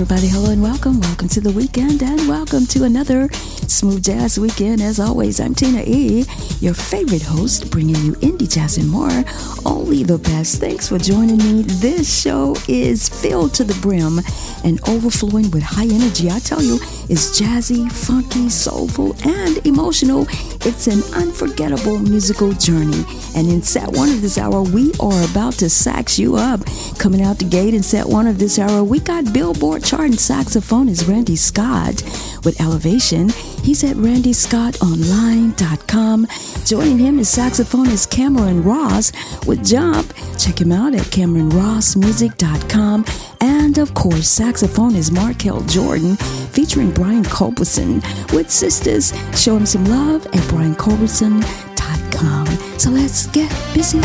Everybody? Hello and welcome. Welcome to the weekend and welcome to another Smooth Jazz Weekend. As always, I'm Tina E, your favorite host, bringing you indie jazz and more. Only the best. Thanks for joining me. This show is filled to the brim and overflowing with high energy. I tell you, it's jazzy, funky, soulful, and emotional. It's an unforgettable musical journey. And in set one of this hour, we are about to sax you up. Coming out the gate in set one of this hour, we got Billboard charting saxophonist Randy Scott with Elevation. He's at randyscottonline.com. Joining him is saxophonist Cameron Ross with Jump. Check him out at CameronRossMusic.com. And of course, saxophonist Marqueal Jordan featuring Brian Culbertson with Sistas. Show him some love at BrianCulbertson.com. So let's get busy.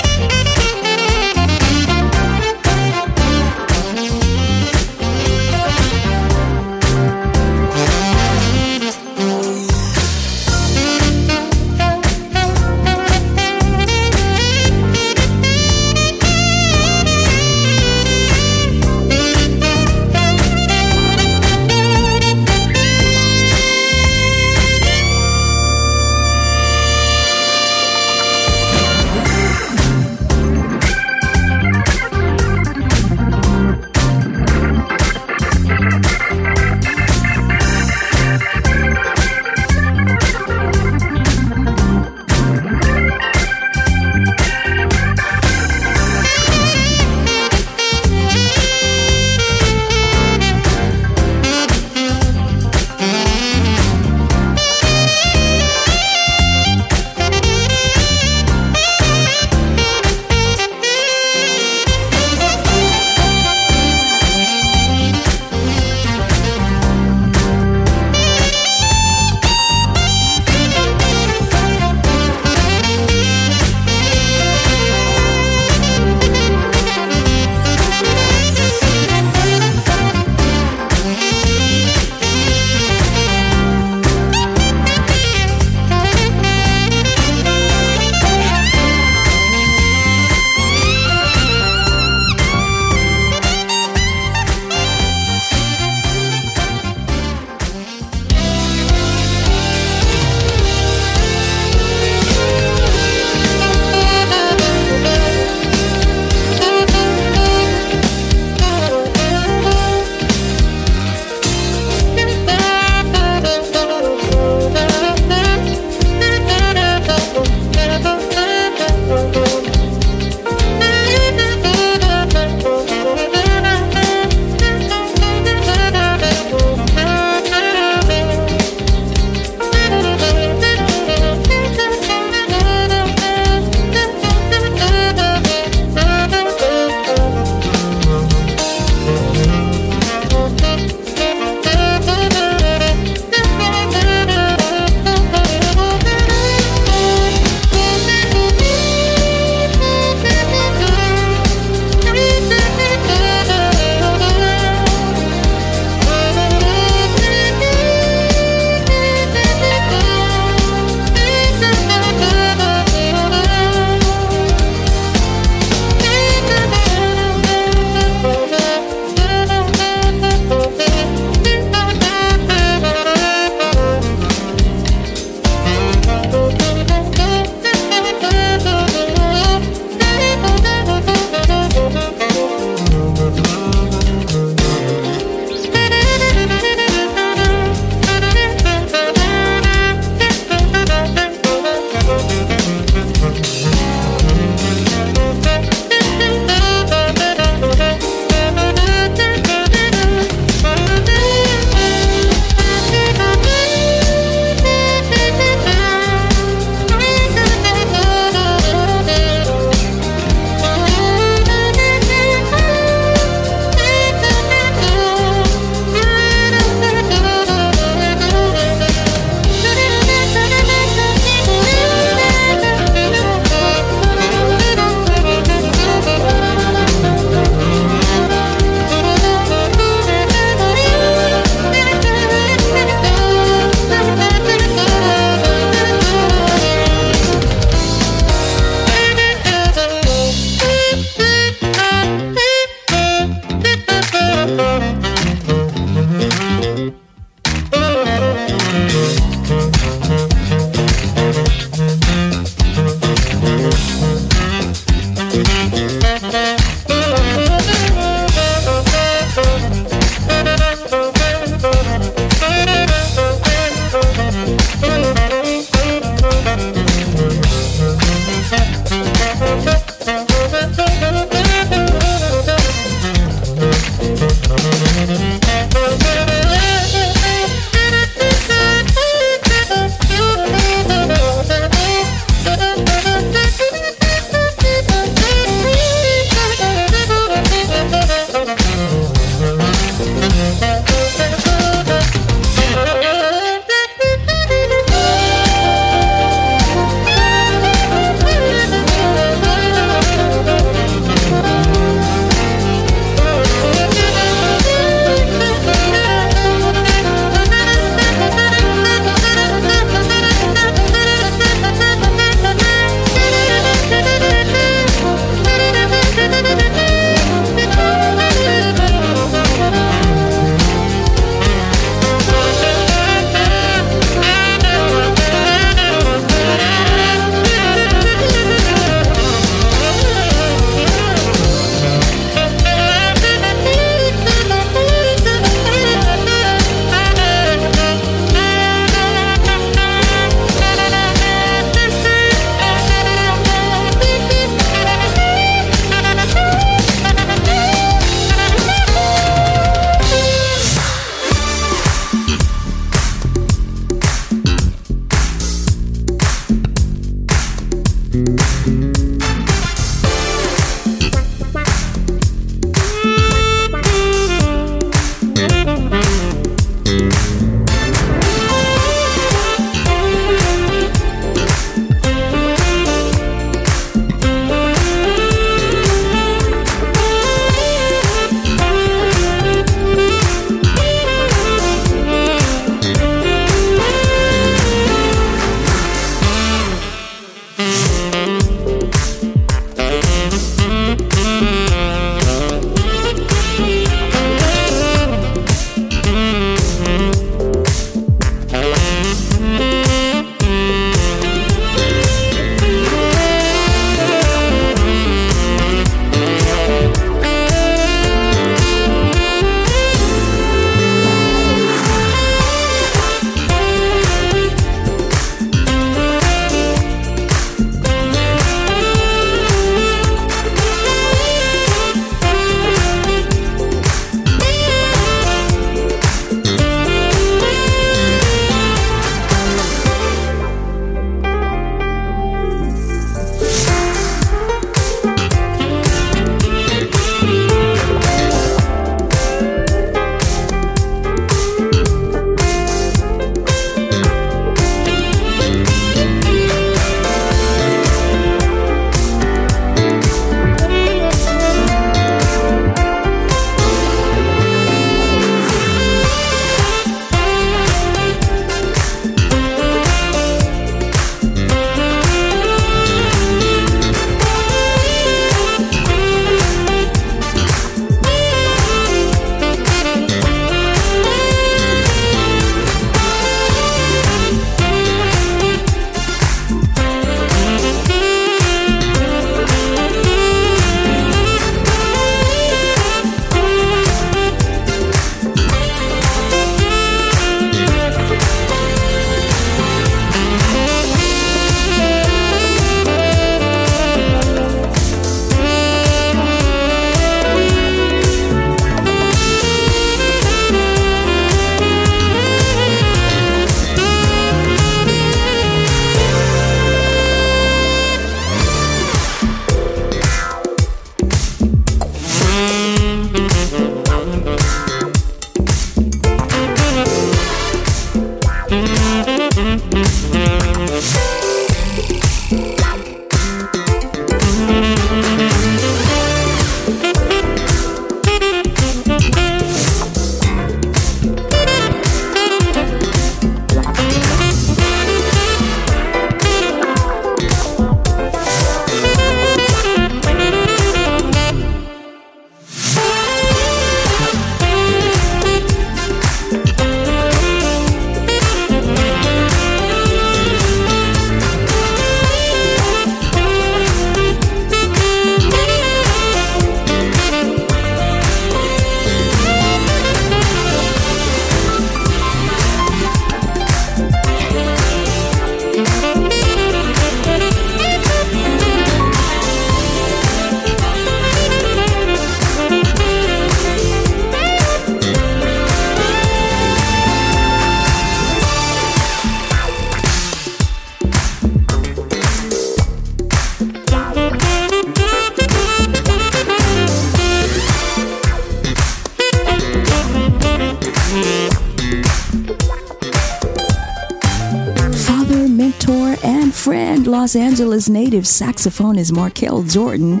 Los Angeles native saxophonist Marqueal Jordan.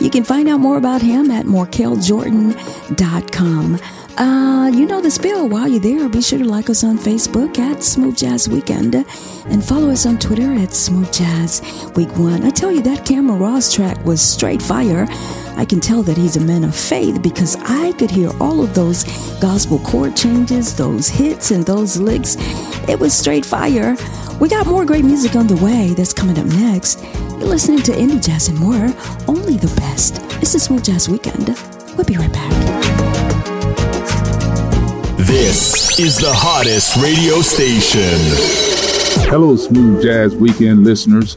You can find out more about him at marquealjordan.com. Uh, you know the spill. While you're there, be sure to like us on Facebook at Smooth Jazz Weekend and follow us on Twitter at Smooth Jazz Week One. I tell you, that Cameron Ross track was straight fire. I can tell that he's a man of faith because I could hear all of those gospel chord changes, those hits, and those licks. It was straight fire. We got more great music on the way that's coming up next. You're listening to Indie Jazz and more, only the best. It's the Smooth Jazz Weekend. We'll be right back. This is the hottest radio station. Hello, Smooth Jazz Weekend listeners.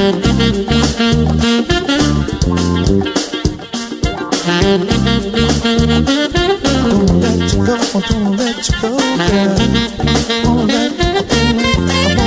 Don't let you go, don't let you go, girl. Won't let you go.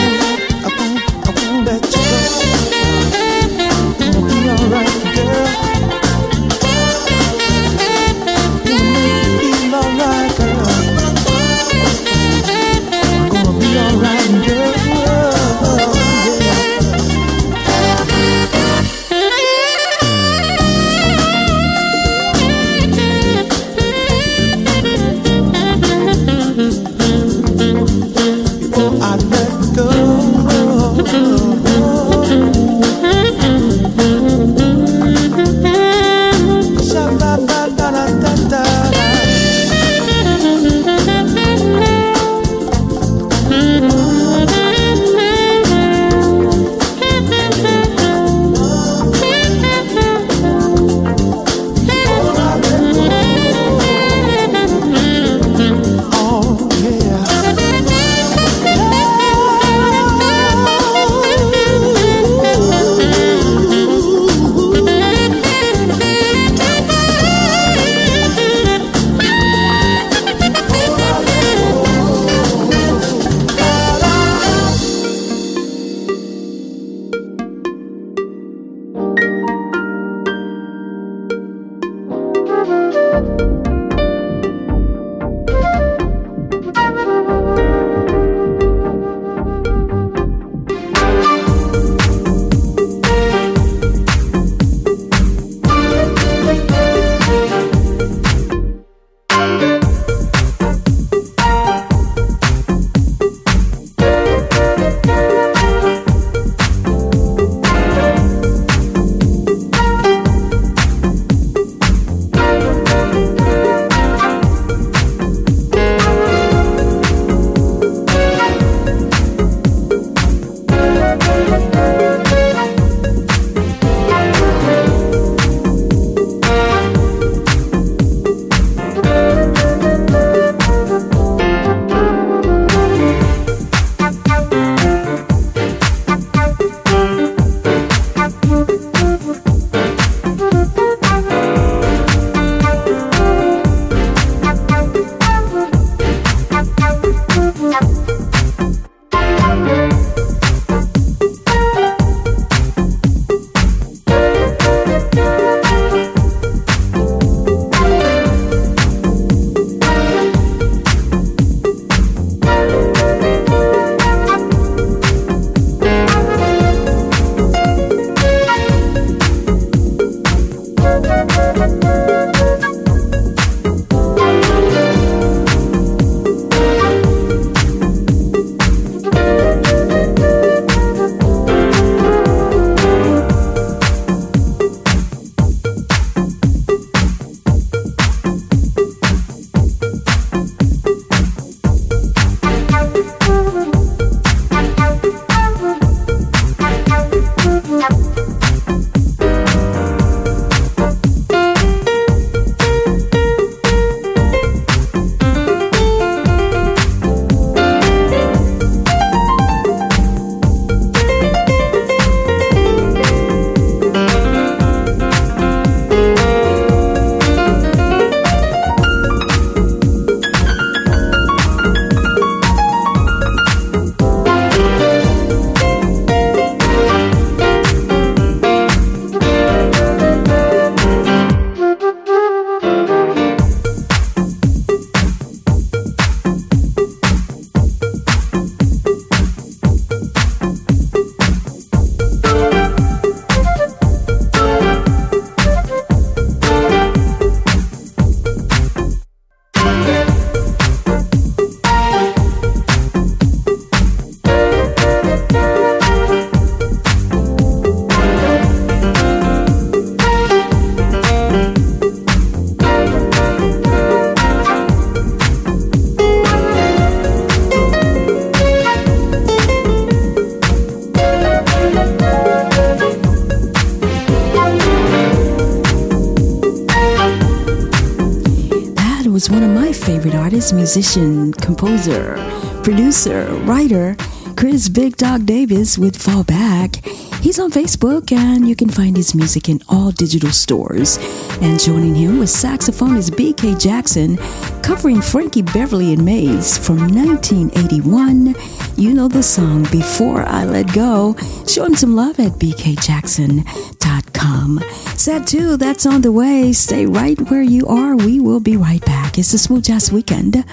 Musician, composer, producer, writer, Chris Big Dog Davis with Fall Back. He's on Facebook and you can find his music in all digital stores. And joining him was saxophonist BK Jackson covering Frankie Beverly and Maze from 1981. You know the song Before I Let Go. Show him some love at bkjackson.com. Set 2, that's on the way. Stay right where you are. We will be right back. It's the Smooth Jazz Weekend.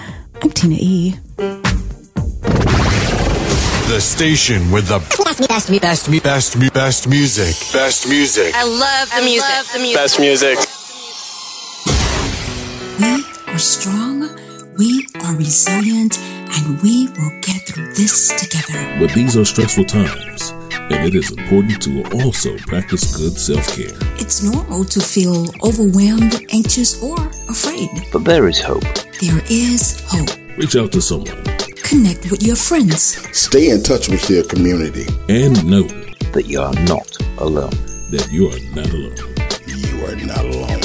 I'm Tina E. The station with the best, best, best, best, best music. Best music. I love the music. Love the music. Best music. We are strong, we are resilient, and we will get through this together. But these are stressful times, and it is important to also practice good self care. It's normal to feel overwhelmed, anxious, or afraid. But there is hope. There is hope. Reach out to someone Connect with your friends. Stay in touch with your community. and know that you are not alone. that you are not alone. You are not alone.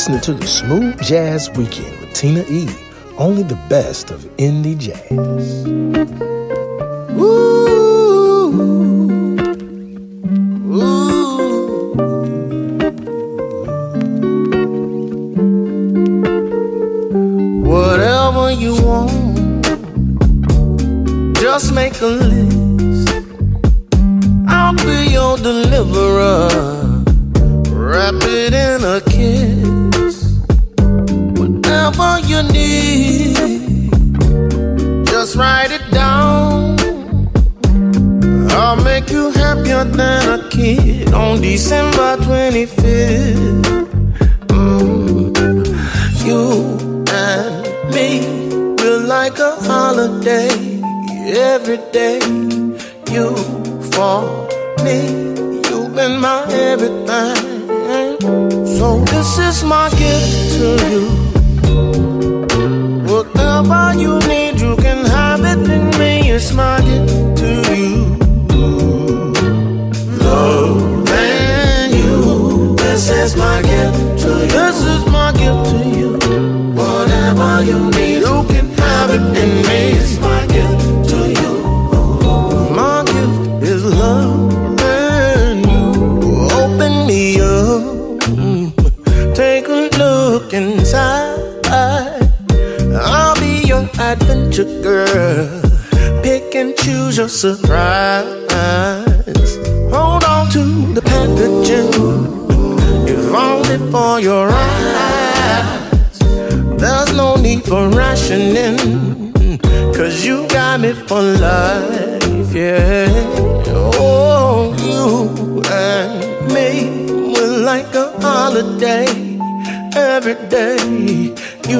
listening to the Smooth Jazz Weekend with Tina E. Only the best of indie jazz. Ooh, ooh. Whatever you want, just make a list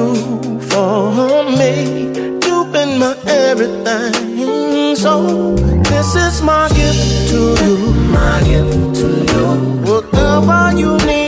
do for me. You've been my everything. So this is my gift to you. My gift to you. Whatever you need.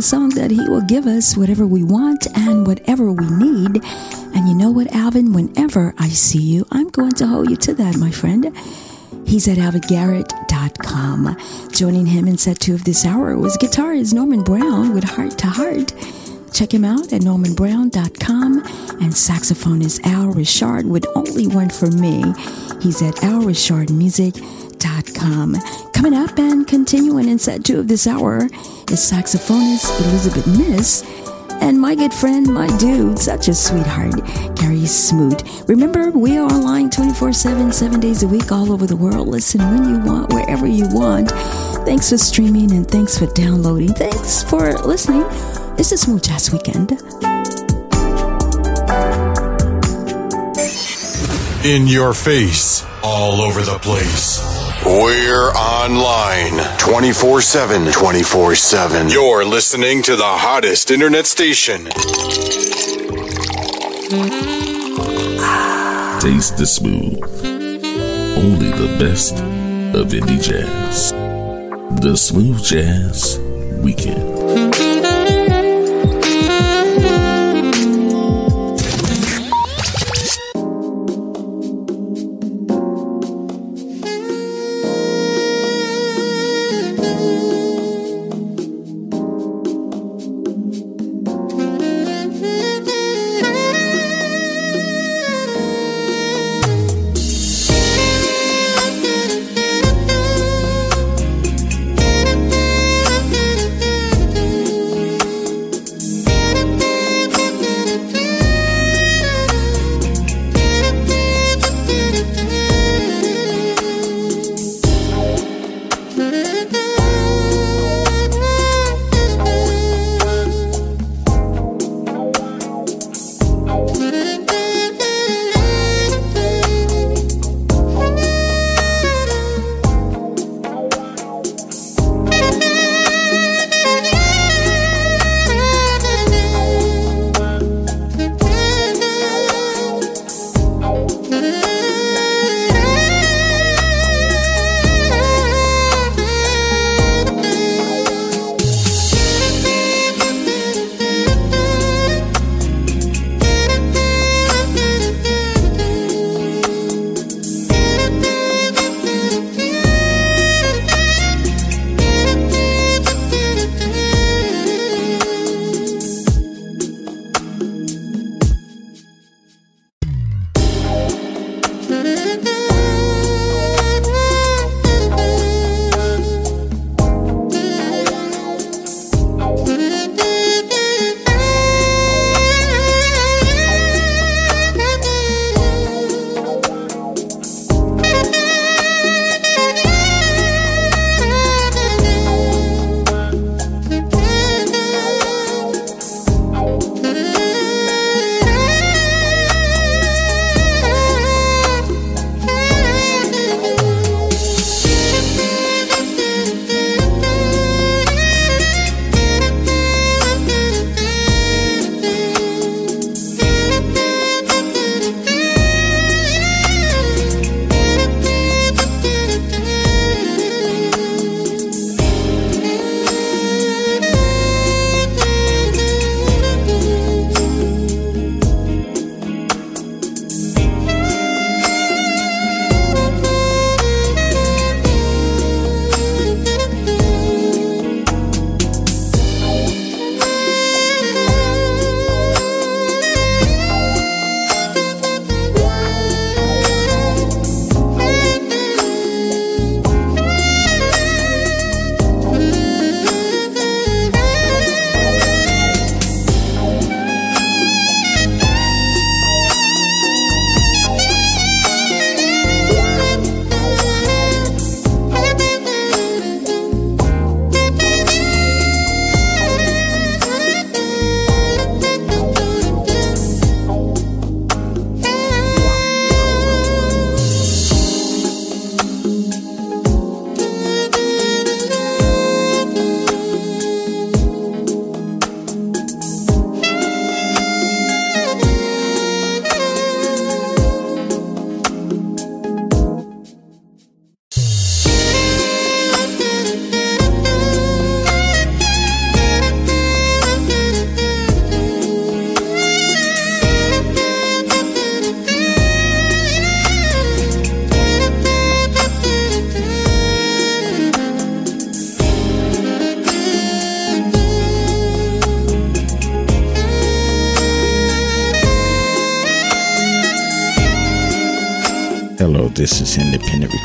The song that he will give us whatever we want and whatever we need. And you know what, Alvin? Whenever I see you, I'm going to hold you to that, my friend. He's at alvingarrett.com. Joining him in set two of this hour was guitarist Norman Brown with Heart to Heart. Check him out at normanbrown.com and saxophonist Al Reshard with Only One for Me. He's at alreshardmusic.com. Coming up and continuing in set two of this hour is saxophonist Elizabeth Mis and my good friend, my dude, such a sweetheart, Gerry Smoot. Remember, we are online 24 7, seven days a week, all over the world. Listen when you want, wherever you want. Thanks for streaming and thanks for downloading. Thanks for listening. This is Smooth Jazz Weekend. In your face, all over the place. We're online 24 7. 24 7. You're listening to the hottest internet station. Taste the smooth. Only the best of indie jazz. The Smooth Jazz Weekend.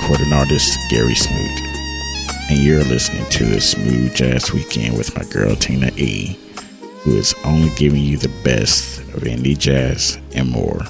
Recording artist Gerry Smoot. And you're listening to a Smooth Jazz Weekend with my girl Tina E, who is only giving you the best of indie jazz and more.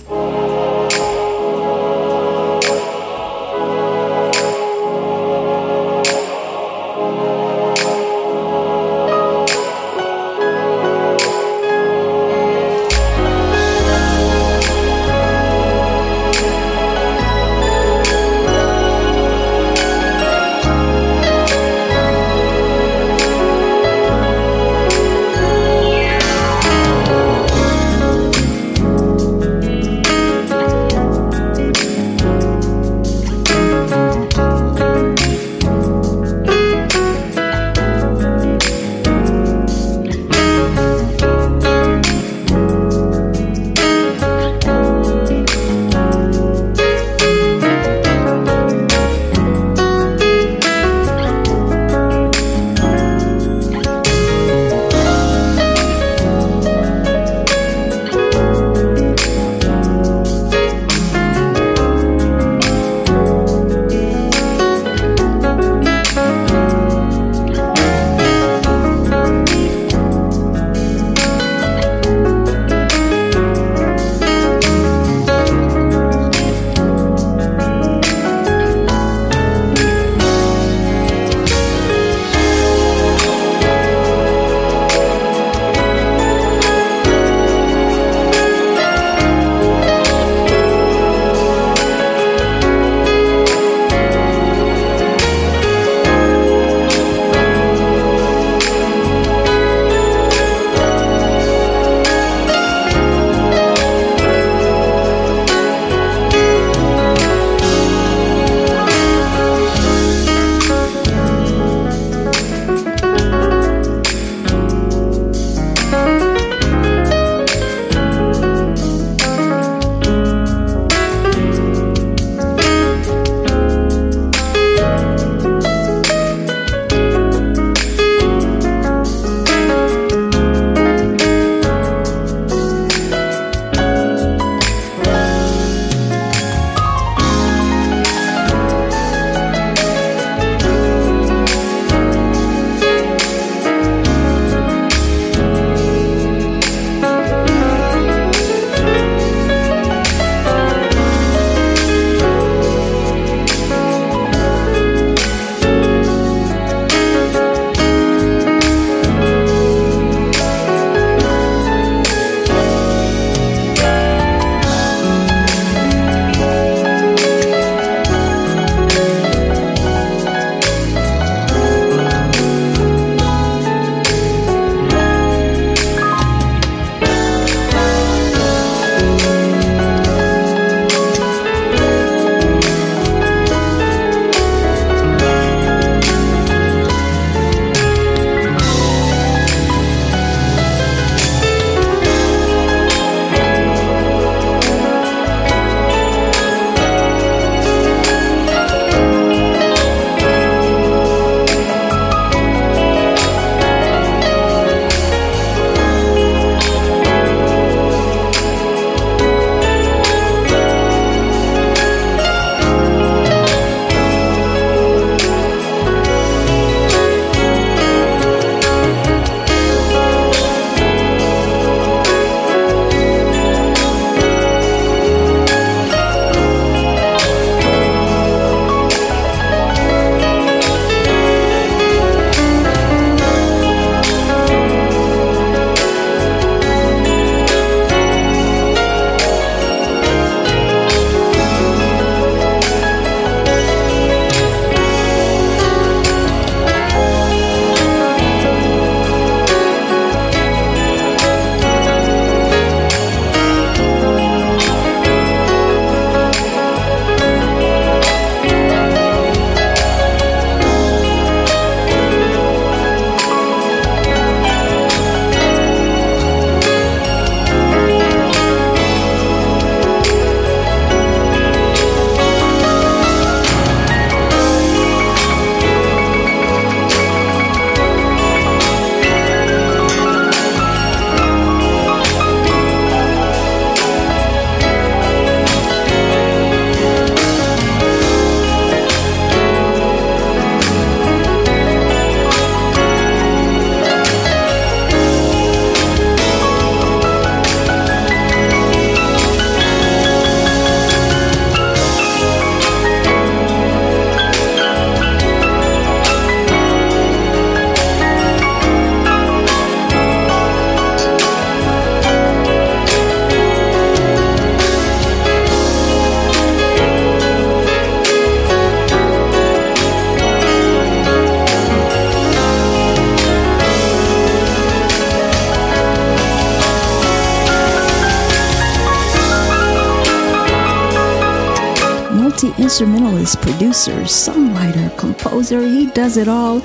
Instrumentalist, producer, songwriter, composer. He does it all.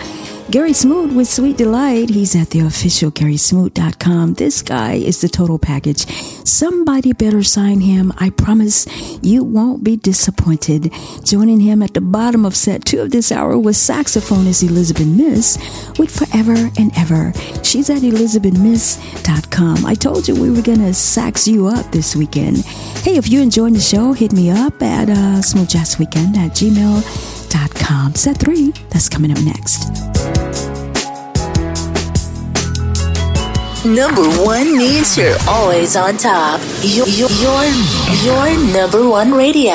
Gerry Smoot with Sweet Delight. He's at the official GerrySmoot.com. This guy is the total package. Somebody better sign him. I promise you won't be disappointed. Joining him at the bottom of set two of this hour was saxophonist Elizabeth Mis with Forever and Ever. She's at ElizabethMis.com. I told you we were going to sax you up this weekend. Hey, if you're enjoying the show, hit me up at uh, smoothjazzweekend at gmail.com. Set three, that's coming up next. Number one means you're always on top. You're, you're, you're number one radio.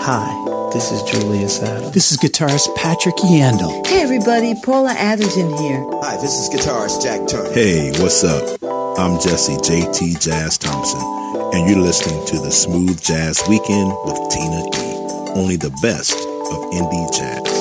Hi, this is Julius Adams. This is guitarist Patrick Yandall. Hey everybody, Paula Atherton here. Hi, this is guitarist Jack Turner. Hey, what's up? I'm Jesse JT Jazz Thompson, and you're listening to the Smooth Jazz Weekend with Tina E. Only the best of indie jazz.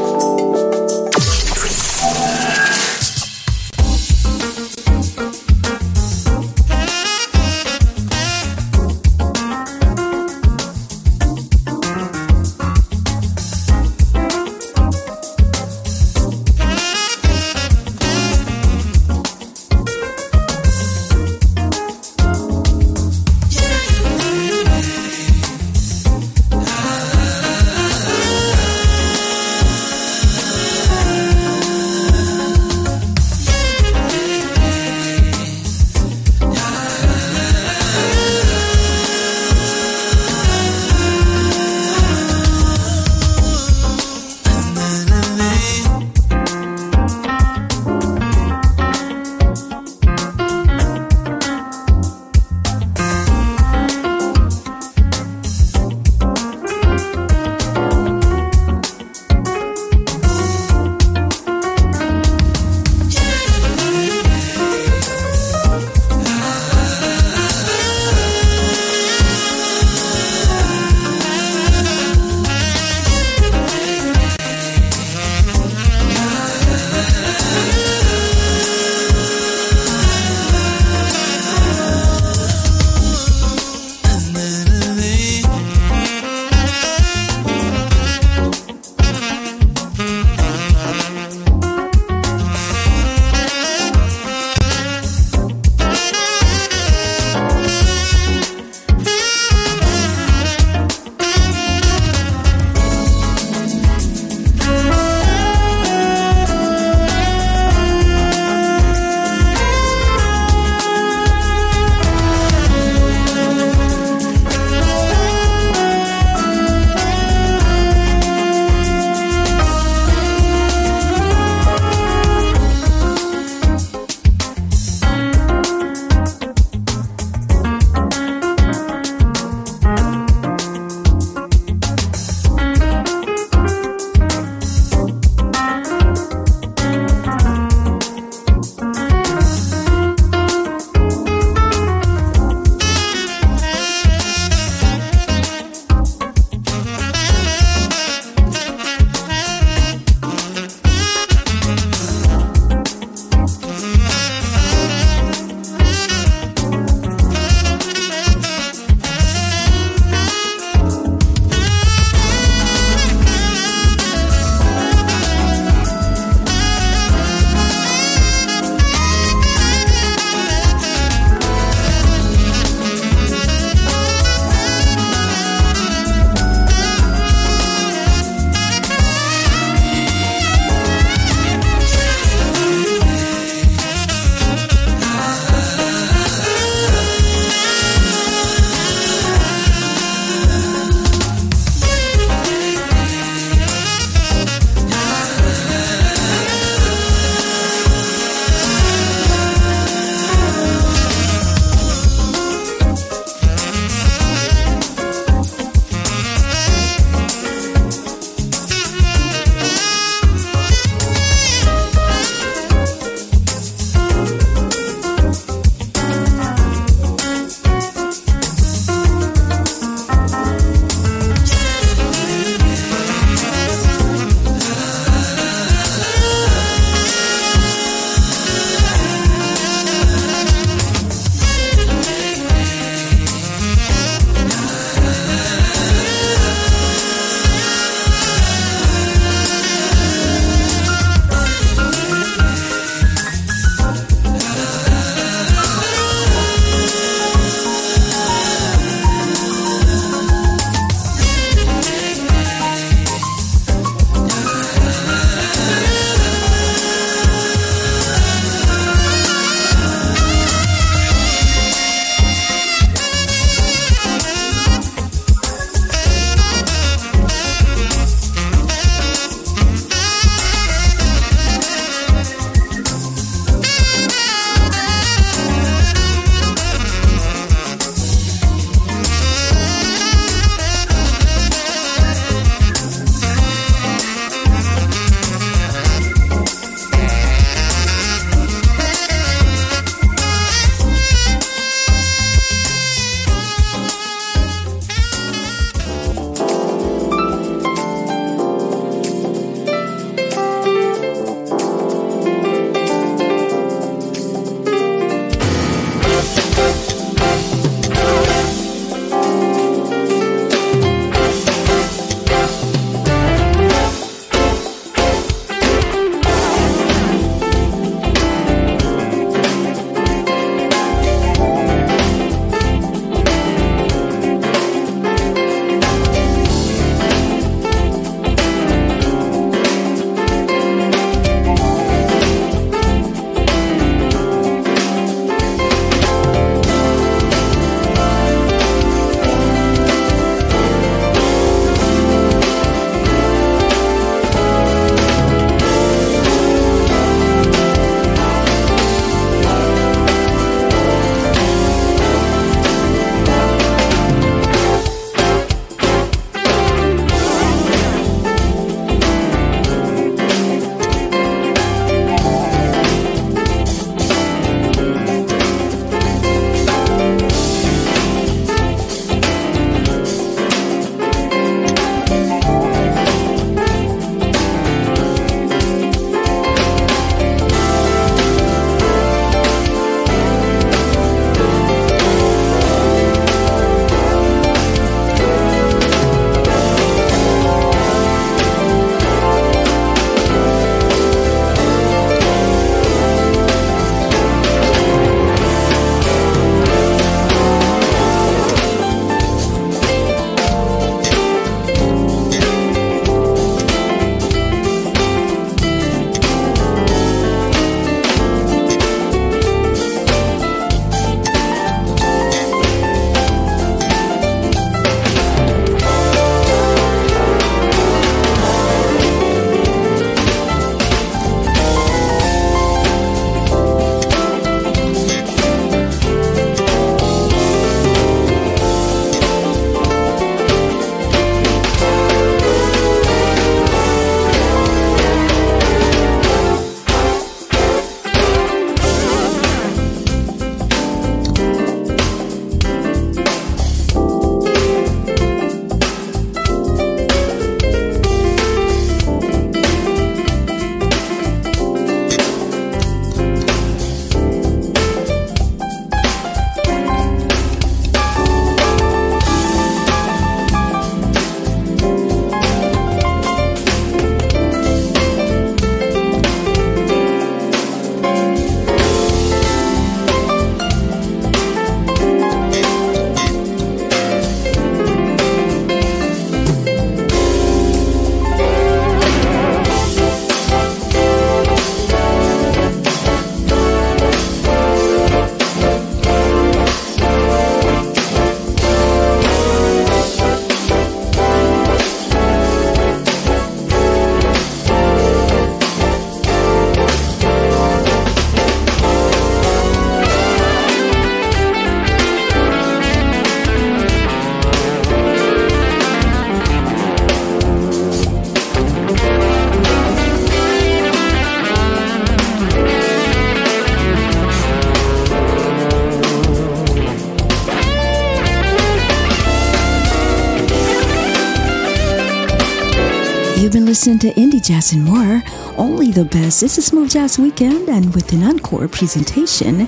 You've been listening to Indie Jazz and more. Only the best. This is Smooth Jazz Weekend, and with an encore presentation,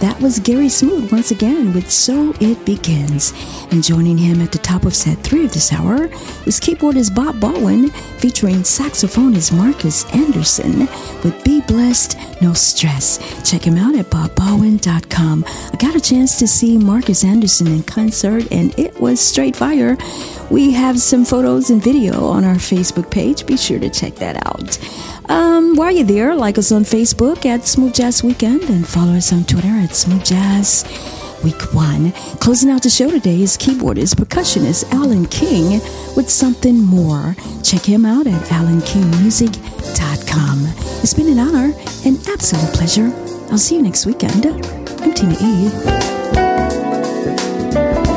that was Gerry Smoot once again with So It Begins. And joining him at the top of set three of this hour is keyboardist Bob Baldwin, featuring saxophonist Marcus Anderson with Be Blessed, No Stress. Check him out at bobbaldwin.com. I got a chance to see Marcus Anderson in concert, and it was straight fire. We have some photos and video on our Facebook page. Be sure to check that out. Um, while you're there, like us on Facebook at Smooth Jazz Weekend and follow us on Twitter at Smooth Jazz Week 1. Closing out the show today is keyboardist, percussionist Alan King with something more. Check him out at alankingmusic.com. It's been an honor and absolute pleasure. I'll see you next weekend. I'm Tina E.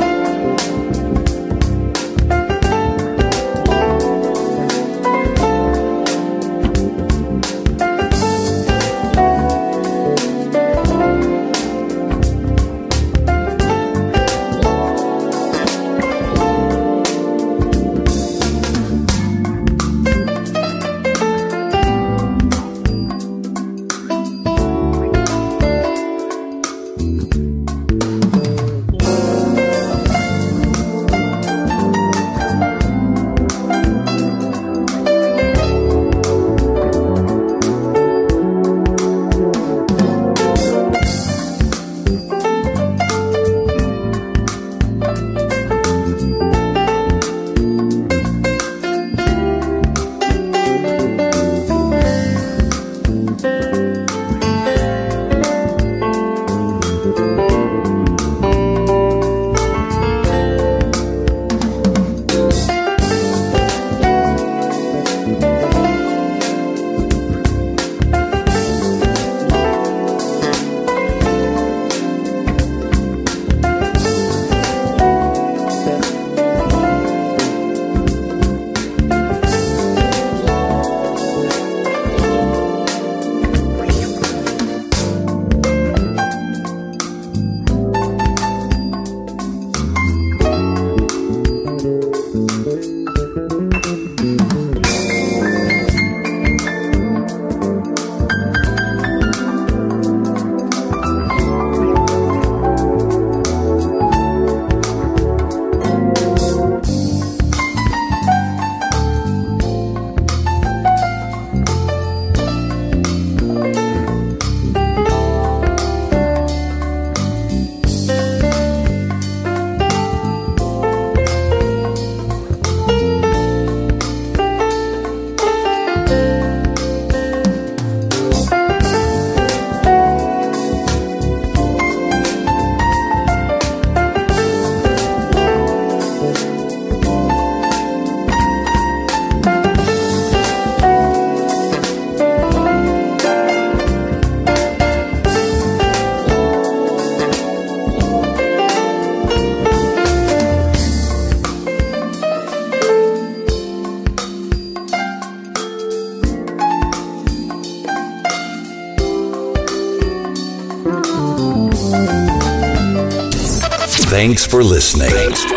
Thanks for listening. Thanks.